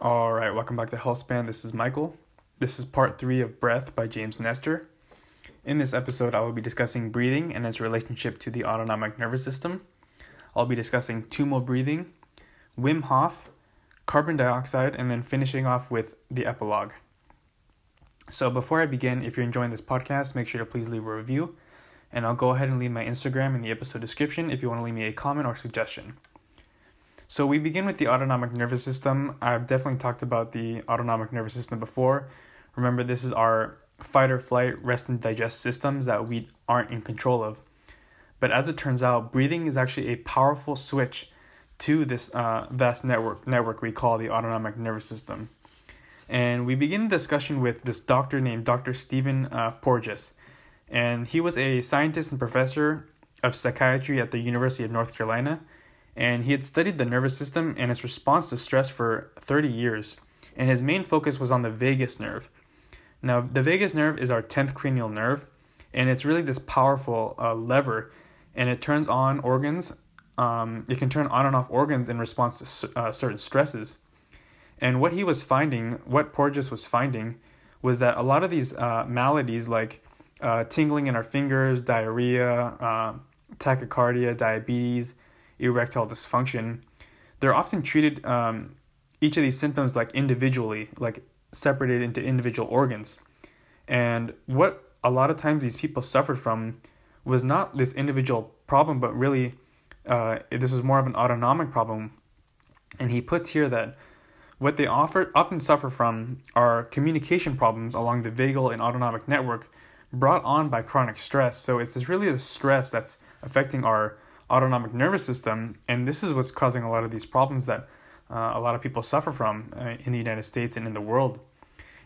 All right, welcome back to Healthspan. This is Michael. This is part three of Breath by James Nestor. In this episode, I will be discussing breathing and its relationship to the autonomic nervous system. I'll be discussing Tummo breathing, Wim Hof, carbon dioxide, and then finishing off with the epilogue. So, before I begin, if you're enjoying this podcast, make sure to please leave a review, and I'll go ahead and leave my Instagram in the episode description if you want to leave me a comment or suggestion. So we begin with the autonomic nervous system. I've definitely talked about the autonomic nervous system before. Remember, this is our fight or flight, rest and digest systems that we aren't in control of. But as it turns out, breathing is actually a powerful switch to this uh, vast network network we call the autonomic nervous system. And we begin the discussion with this doctor named Dr. Stephen uh, Porges. And he was a scientist and professor of psychiatry at the University of North Carolina and he had studied the nervous system and its response to stress for 30 years, and his main focus was on the vagus nerve. Now, the vagus nerve is our 10th cranial nerve, and it's really this powerful uh, lever, and it turns on organs. Um, it can turn on and off organs in response to uh, certain stresses. And what he was finding, what Porges was finding, was that a lot of these uh, maladies like uh, tingling in our fingers, diarrhea, uh, tachycardia, diabetes, erectile dysfunction, they're often treated um, each of these symptoms like individually, like separated into individual organs. And what a lot of times these people suffered from was not this individual problem, but really uh, this was more of an autonomic problem. And he puts here that what they offer, often suffer from are communication problems along the vagal and autonomic network brought on by chronic stress. So it's really the stress that's affecting our autonomic nervous system, and this is what's causing a lot of these problems that uh, a lot of people suffer from uh, in the United States and in the world.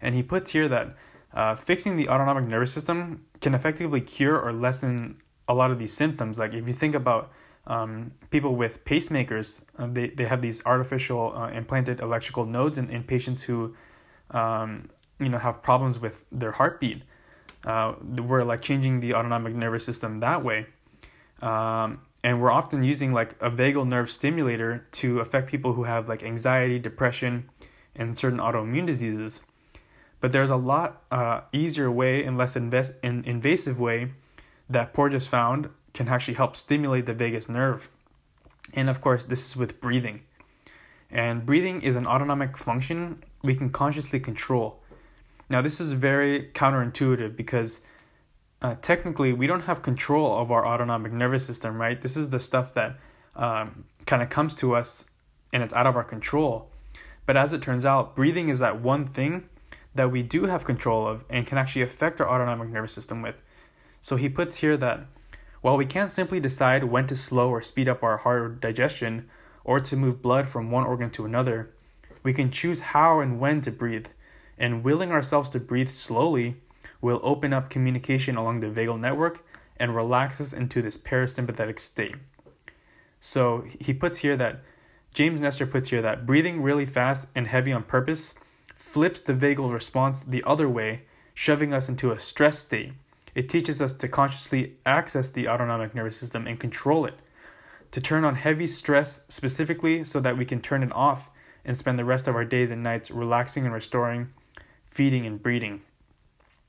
And he puts here that uh, fixing the autonomic nervous system can effectively cure or lessen a lot of these symptoms. Like if you think about um, people with pacemakers, uh, they, they have these artificial uh, implanted electrical nodes in, in patients who um, you know have problems with their heartbeat. Uh, we're like changing the autonomic nervous system that way. Um, and we're often using like a vagal nerve stimulator to affect people who have like anxiety, depression, and certain autoimmune diseases. But there's a lot uh, easier way and less invest- in invasive way that Porges found can actually help stimulate the vagus nerve. And of course, this is with breathing. And breathing is an autonomic function we can consciously control. Now, this is very counterintuitive because uh, technically we don't have control of our autonomic nervous system, right? This is the stuff that um, kind of comes to us and it's out of our control. But as it turns out, breathing is that one thing that we do have control of and can actually affect our autonomic nervous system with. So he puts here that while we can't simply decide when to slow or speed up our heart or digestion or to move blood from one organ to another, we can choose how and when to breathe. And willing ourselves to breathe slowly will open up communication along the vagal network and relax us into this parasympathetic state. So he puts here that James Nestor puts here that breathing really fast and heavy on purpose flips the vagal response the other way, shoving us into a stress state. It teaches us to consciously access the autonomic nervous system and control it, to turn on heavy stress specifically so that we can turn it off and spend the rest of our days and nights relaxing and restoring, feeding and breathing.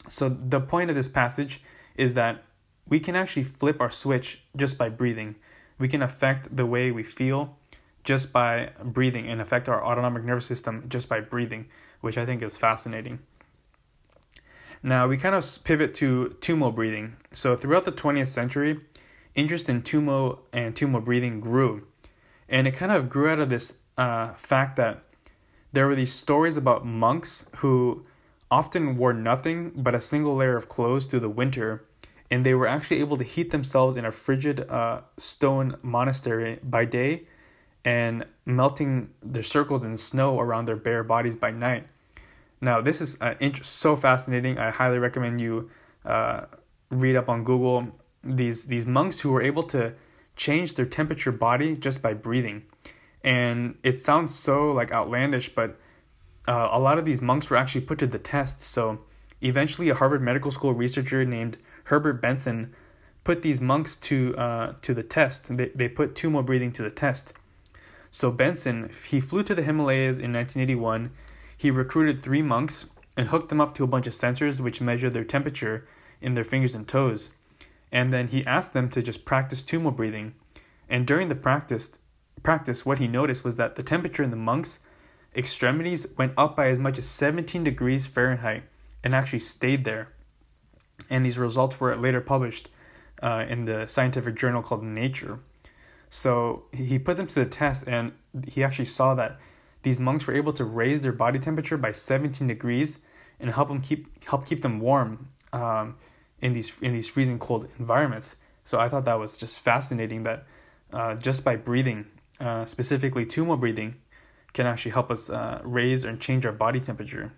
So, the point of this passage is that we can actually flip our switch just by breathing. We can affect the way we feel just by breathing and affect our autonomic nervous system just by breathing, which I think is fascinating. Now, we kind of pivot to Tummo breathing. So, throughout the 20th century, interest in Tummo and Tummo breathing grew. And it kind of grew out of this uh, fact that there were these stories about monks who often wore nothing but a single layer of clothes through the winter, and they were actually able to heat themselves in a frigid uh, stone monastery by day and melting their circles in snow around their bare bodies by night. Now, this is uh, int- so fascinating. I highly recommend you uh, read up on Google these these monks who were able to change their temperature body just by breathing. And it sounds so like outlandish, but uh, a lot of these monks were actually put to the test. So eventually, a Harvard Medical School researcher named Herbert Benson put these monks to uh, to the test. They they put Tummo breathing to the test. So Benson, he flew to the Himalayas in 1981. He recruited three monks and hooked them up to a bunch of sensors which measure their temperature in their fingers and toes. And then he asked them to just practice Tummo breathing. And during the practice, practice, what he noticed was that the temperature in the monks' extremities went up by as much as 17 degrees Fahrenheit and actually stayed there. And these results were later published uh, in the scientific journal called Nature. So he put them to the test, and he actually saw that these monks were able to raise their body temperature by 17 degrees and help them keep help keep them warm um, in these in these freezing cold environments. So I thought that was just fascinating that uh, just by breathing, uh, specifically tummo breathing, can actually help us uh, raise and change our body temperature.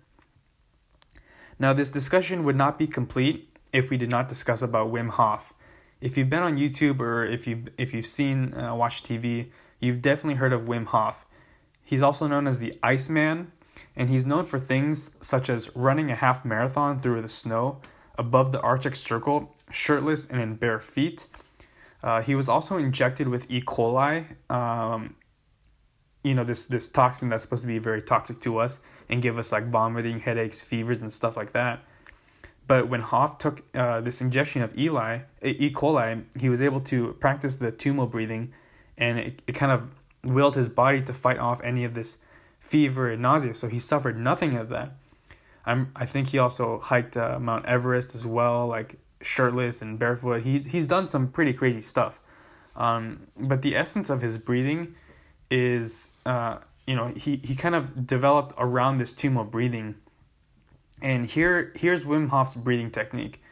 Now, this discussion would not be complete if we did not discuss about Wim Hof. If you've been on YouTube or if you've if you've seen uh, watched TV, you've definitely heard of Wim Hof. He's also known as the Iceman, and he's known for things such as running a half marathon through the snow above the Arctic Circle, shirtless and in bare feet. Uh, he was also injected with E. coli, um, you know, this this toxin that's supposed to be very toxic to us and give us like vomiting, headaches, fevers, and stuff like that. But Wim Hof took uh, this injection of Eli, E. coli, he was able to practice the tummo breathing, and it, it kind of willed his body to fight off any of this fever and nausea. So he suffered nothing of that. I'm I think he also hiked uh, Mount Everest as well, like shirtless and barefoot. He he's done some pretty crazy stuff. Um, but the essence of his breathing is uh, you know he he kind of developed around this tummo breathing. And here here's Wim Hof's breathing technique.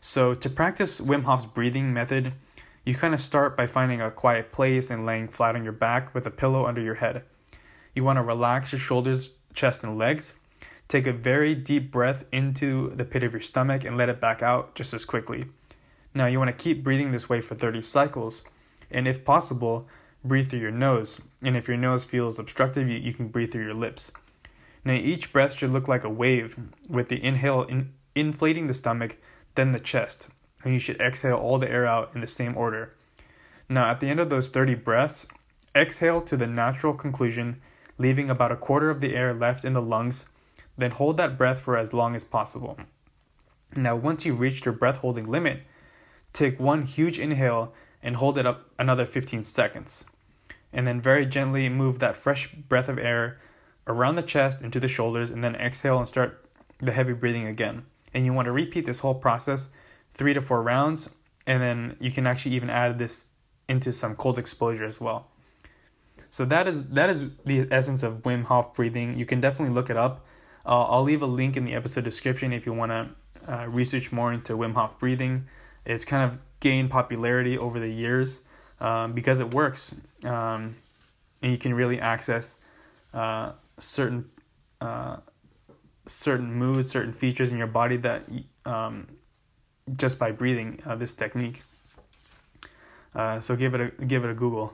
So to practice Wim Hof's breathing method, you kind of start by finding a quiet place and laying flat on your back with a pillow under your head. You want to relax your shoulders, chest, and legs. Take a very deep breath into the pit of your stomach and let it back out just as quickly. Now, you want to keep breathing this way for 30 cycles, and if possible, breathe through your nose. And if your nose feels obstructive, you, you can breathe through your lips. Now, each breath should look like a wave, with the inhale in, inflating the stomach, then the chest, and you should exhale all the air out in the same order. Now, at the end of those 30 breaths, exhale to the natural conclusion, leaving about a quarter of the air left in the lungs, then hold that breath for as long as possible. Now, once you've reached your breath holding limit, take one huge inhale and hold it up another 15 seconds. And then very gently move that fresh breath of air around the chest into the shoulders, and then exhale and start the heavy breathing again. And you want to repeat this whole process three to four rounds, and then you can actually even add this into some cold exposure as well. So that is that is the essence of Wim Hof breathing. You can definitely look it up. Uh, I'll leave a link in the episode description if you want to uh, research more into Wim Hof breathing. It's kind of gained popularity over the years um, because it works, um, and you can really access uh, certain uh, certain moods, certain features in your body that um, just by breathing uh, this technique. Uh, so give it a give it a Google.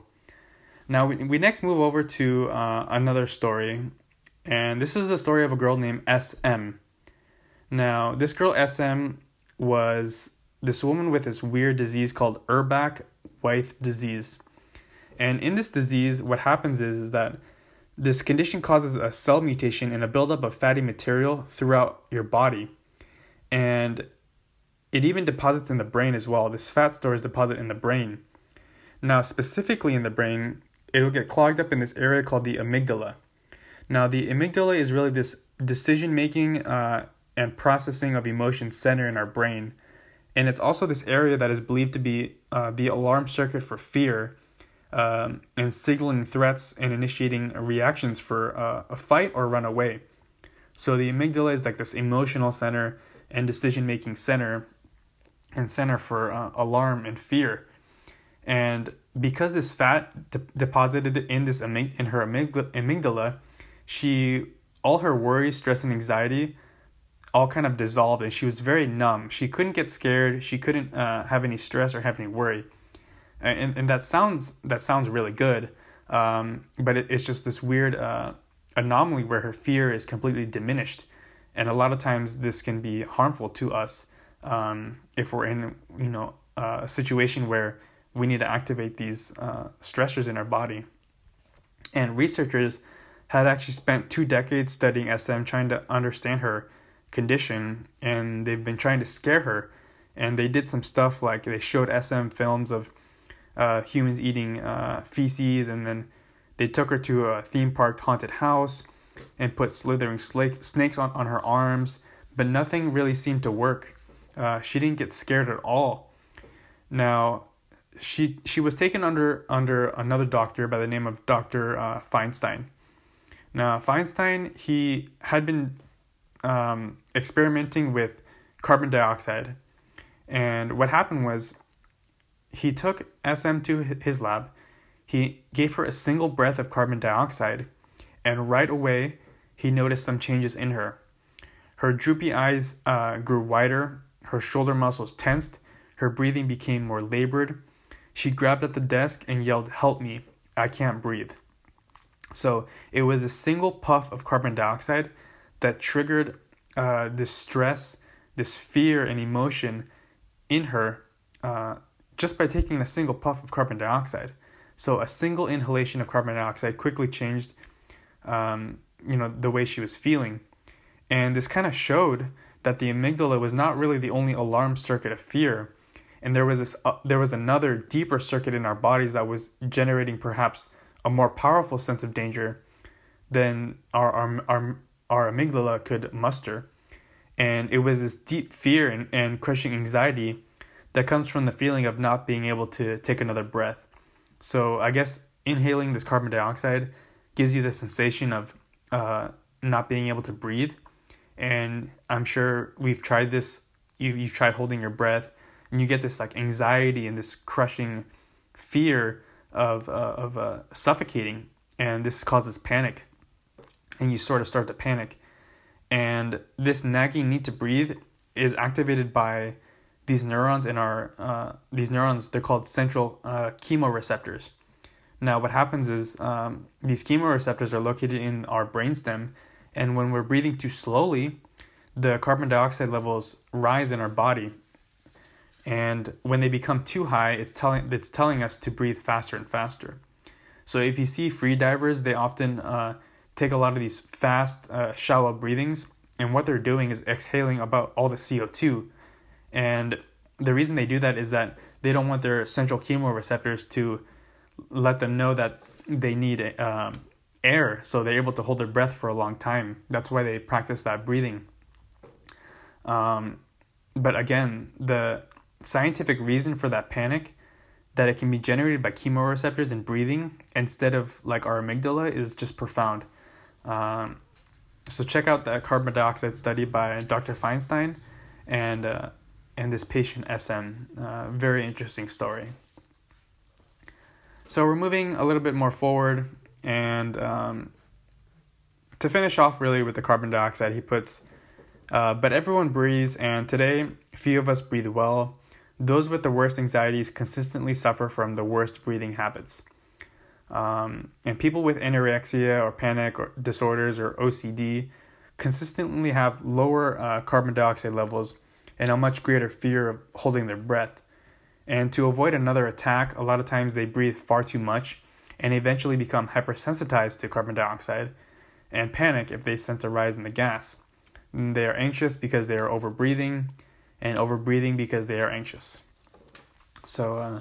Now we we next move over to uh, another story, and this is the story of a girl named SM. Now this girl SM was this woman with this weird disease called Urbach Wiethe disease, and in this disease, what happens is, is that this condition causes a cell mutation and a buildup of fatty material throughout your body, and it even deposits in the brain as well. This fat stores deposit in the brain. Now, specifically in the brain, it will get clogged up in this area called the amygdala. Now, the amygdala is really this decision making uh, and processing of emotions center in our brain. And it's also this area that is believed to be uh, the alarm circuit for fear um, and signaling threats and initiating reactions for uh, a fight or run away. So, the amygdala is like this emotional center and decision making center and center for uh, alarm and fear. And because this fat de- deposited in this amyg- in her amygdala, she all her worry, stress, and anxiety all kind of dissolved, and she was very numb. She couldn't get scared. She couldn't uh, have any stress or have any worry. And and that sounds that sounds really good, um, but it, it's just this weird uh, anomaly where her fear is completely diminished, and a lot of times this can be harmful to us um, if we're in you know a situation where we need to activate these uh, stressors in our body. And researchers had actually spent two decades studying SM, trying to understand her condition, and they've been trying to scare her. And they did some stuff like they showed SM films of uh, humans eating uh, feces, and then they took her to a theme park haunted house and put slithering snakes on, on her arms, but nothing really seemed to work. Uh, she didn't get scared at all. Now, she she was taken under under another doctor by the name of Doctor uh, Feinstein. Now, Feinstein he had been um, experimenting with carbon dioxide, and what happened was he took SM to his lab. He gave her a single breath of carbon dioxide, and right away he noticed some changes in her. Her droopy eyes uh, grew wider, her shoulder muscles tensed, her breathing became more labored. She grabbed at the desk and yelled, Help me, I can't breathe. So it was a single puff of carbon dioxide that triggered uh, this stress, this fear, and emotion in her uh, just by taking a single puff of carbon dioxide. So a single inhalation of carbon dioxide quickly changed um, you know the way she was feeling and this kind of showed that the amygdala was not really the only alarm circuit of fear and there was this uh, there was another deeper circuit in our bodies that was generating perhaps a more powerful sense of danger than our our our, our amygdala could muster and it was this deep fear and, and crushing anxiety that comes from the feeling of not being able to take another breath so i guess inhaling this carbon dioxide gives you the sensation of uh, not being able to breathe. And I'm sure we've tried this. You you've tried holding your breath, and you get this like anxiety and this crushing fear of uh, of uh, suffocating, and this causes panic, and you sort of start to panic, and this nagging need to breathe is activated by these neurons in our uh, these neurons they're called central uh, chemoreceptors now, what happens is um, these chemoreceptors are located in our brainstem, and when we're breathing too slowly, the carbon dioxide levels rise in our body. And when they become too high, it's telling it's telling us to breathe faster and faster. So if you see free divers, they often uh, take a lot of these fast, uh, shallow breathings, and what they're doing is exhaling about all the CO two. And the reason they do that is that they don't want their central chemoreceptors to let them know that they need um, air so they're able to hold their breath for a long time. That's why they practice that breathing. Um, but again, the scientific reason for that panic that it can be generated by chemoreceptors in breathing instead of like our amygdala is just profound. Um, so check out the carbon dioxide study by Dr. Feinstein and uh, and this patient SM. Uh, very interesting story. So we're moving a little bit more forward, and um, to finish off really with the carbon dioxide, he puts, uh, but everyone breathes, and today few of us breathe well. Those with the worst anxieties consistently suffer from the worst breathing habits. Um, and people with anorexia or panic or disorders or OCD consistently have lower uh, carbon dioxide levels and a much greater fear of holding their breath. And to avoid another attack, a lot of times they breathe far too much and eventually become hypersensitized to carbon dioxide and panic if they sense a rise in the gas. They are anxious because they are overbreathing and overbreathing because they are anxious. So uh,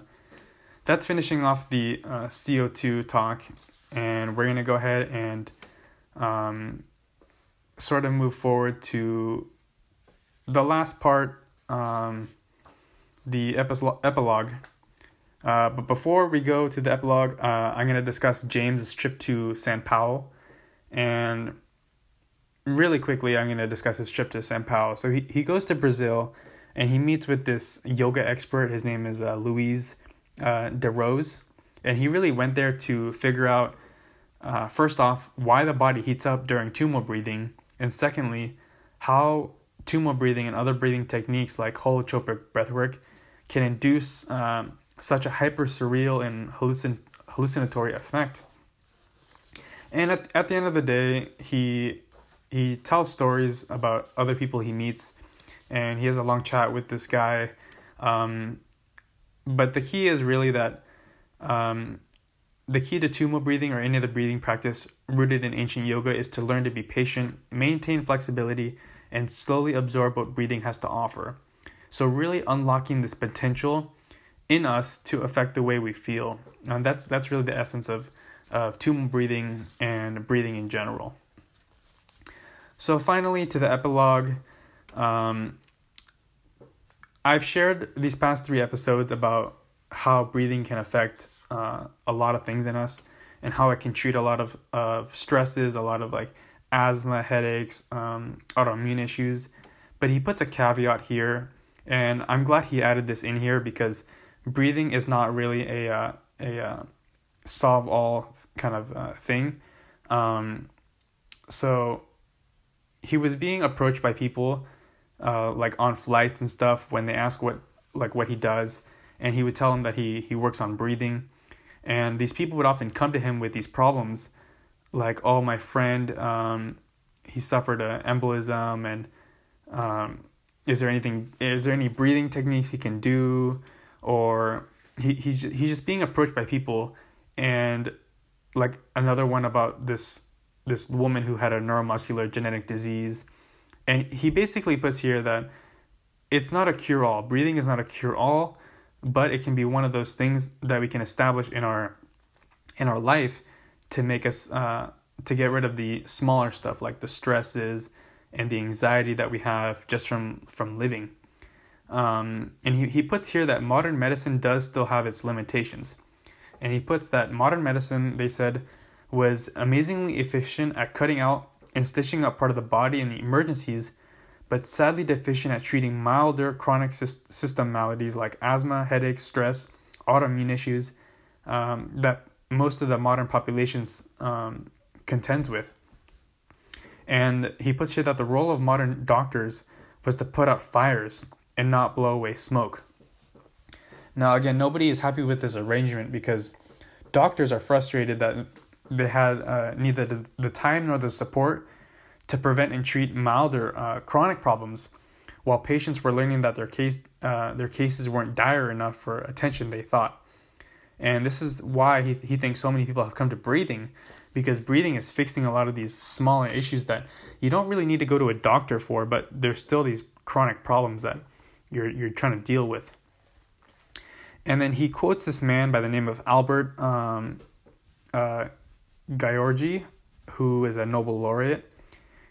that's finishing off the uh, CO2 talk, and we're to go ahead and um, sort of move forward to the last part. Um, the epilogue. Uh, but before we go to the epilogue, uh, I'm to discuss James's trip to San Paulo. And really quickly, I'm to discuss his trip to San Paulo. So he, he goes to Brazil and he meets with this yoga expert. His name is uh, Luis uh, de Rose. And he really went there to figure out, uh, first off, why the body heats up during tummo breathing. And secondly, how tummo breathing and other breathing techniques like holotropic breathwork can induce um, such a hyper surreal and hallucin- hallucinatory effect. And at, at the end of the day, he he tells stories about other people he meets, and he has a long chat with this guy. Um, but the key is really that um, the key to Tummo breathing or any other breathing practice rooted in ancient yoga is to learn to be patient, maintain flexibility, and slowly absorb what breathing has to offer. So, really unlocking this potential in us to affect the way we feel. And that's, that's really the essence of, of Tummo breathing and breathing in general. So, finally, to the epilogue. Um, I've shared these past three episodes about how breathing can affect uh, a lot of things in us and how it can treat a lot of, of stresses, a lot of like asthma, headaches, um, autoimmune issues. But he puts a caveat here, and I'm glad he added this in here because breathing is not really a uh, a uh, solve all kind of uh, thing. Um, so he was being approached by people uh, like on flights and stuff when they ask what like what he does, and he would tell them that he he works on breathing, and these people would often come to him with these problems like oh my friend um, he suffered an embolism and um, is there anything is there any breathing techniques he can do? Or he he's he's just being approached by people. And like another one about this this woman who had a neuromuscular genetic disease and he basically puts here that it's not a cure all breathing is not a cure all but it can be one of those things that we can establish in our in our life to make us uh, to get rid of the smaller stuff like the stresses and the anxiety that we have just from from living. Um, and he, he puts here that modern medicine does still have its limitations. And he puts that modern medicine, they said, was amazingly efficient at cutting out and stitching up part of the body in the emergencies, but sadly deficient at treating milder chronic system maladies like asthma, headaches, stress, autoimmune issues um, that most of the modern populations um, contends with. And he puts here that the role of modern doctors was to put out fires and not blow away smoke. Now, again, nobody is happy with this arrangement because doctors are frustrated that they had uh, neither the time nor the support to prevent and treat milder uh, chronic problems, while patients were learning that their case uh, their cases weren't dire enough for attention they thought. And this is why he, he thinks so many people have come to breathing because breathing is fixing a lot of these smaller issues that you don't really need to go to a doctor for, but there's still these chronic problems that you're, you're trying to deal with. And then he quotes this man by the name of Albert um, uh, Gyorgy, who is a Nobel laureate.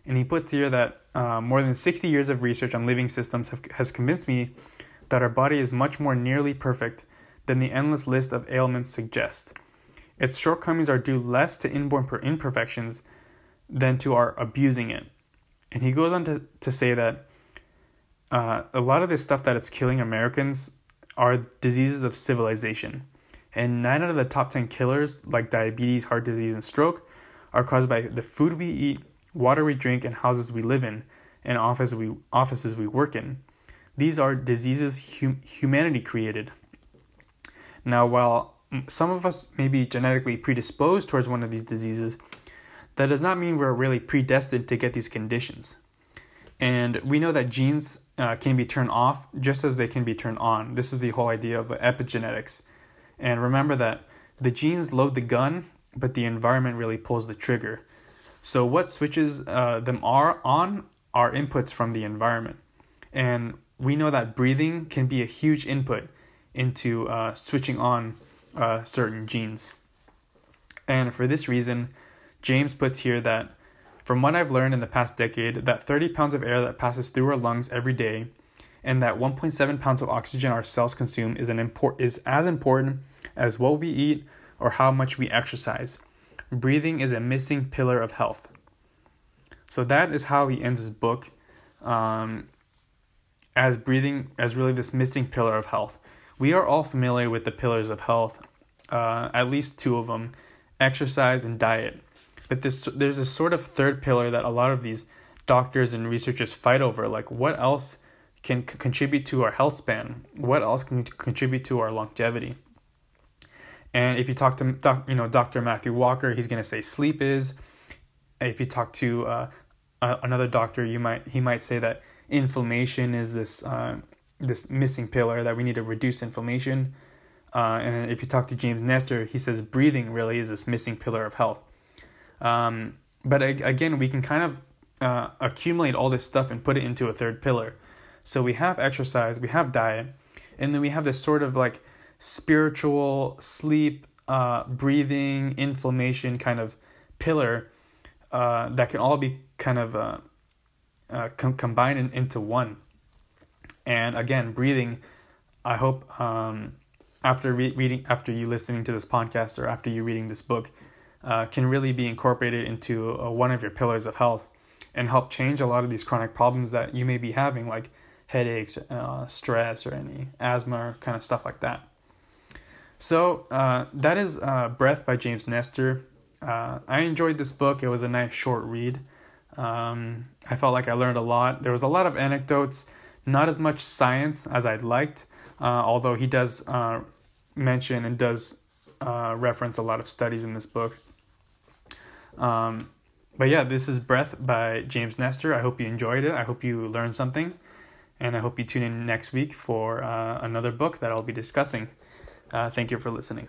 And he puts here that uh, more than 60 years of research on living systems have, has convinced me that our body is much more nearly perfect than the endless list of ailments suggest. Its shortcomings are due less to inborn imperfections than to our abusing it. And he goes on to, to say that uh, a lot of this stuff that is killing Americans are diseases of civilization. And nine out of the top 10 killers, like diabetes, heart disease, and stroke, are caused by the food we eat, water we drink, and houses we live in, and office we, offices we work in. These are diseases hum- humanity created. Now, while some of us may be genetically predisposed towards one of these diseases, that does not mean we're really predestined to get these conditions. And we know that genes uh, can be turned off just as they can be turned on. This is the whole idea of epigenetics. And remember that the genes load the gun, but the environment really pulls the trigger. So, what switches uh, them are on are inputs from the environment. And we know that breathing can be a huge input into uh, switching on uh, certain genes. And for this reason, James puts here that from what I've learned in the past decade, that 30 pounds of air that passes through our lungs every day and that 1.7 pounds of oxygen our cells consume is an import is as important as what we eat or how much we exercise. Breathing is a missing pillar of health. So that is how he ends his book, um, as breathing as really this missing pillar of health. We are all familiar with the pillars of health, uh, at least two of them exercise and diet. But this, there's a sort of third pillar that a lot of these doctors and researchers fight over like, what else can c- contribute to our health span? What else can contribute to our longevity? And if you talk to doc, you know Dr. Matthew Walker, he's to say sleep is. If you talk to uh, another doctor, you might he might say that inflammation is this uh, this missing pillar that we need to reduce inflammation. Uh, and if you talk to James Nestor, he says breathing really is this missing pillar of health. Um, but again, we can kind of uh, accumulate all this stuff and put it into a third pillar. So we have exercise, we have diet, and then we have this sort of like spiritual sleep, uh, breathing, inflammation kind of pillar uh, that can all be kind of uh, uh, com- combined in, into one. And again, breathing. I hope um, after re- reading, after you listening to this podcast, or after you reading this book, uh, can really be incorporated into uh, one of your pillars of health, and help change a lot of these chronic problems that you may be having, like headaches, uh, stress, or any asthma, kind of stuff like that. So uh, that is uh, Breath by James Nestor. Uh, I enjoyed this book. It was a nice short read. Um, I felt like I learned a lot. There was a lot of anecdotes, not as much science as I'd liked, uh, although he does uh, mention and does reference a lot of studies in this book. Um, but yeah, this is Breath by James Nestor. I hope you enjoyed it. I hope you learned something. And I hope you tune in next week for uh, another book that I'll be discussing. Uh, thank you for listening.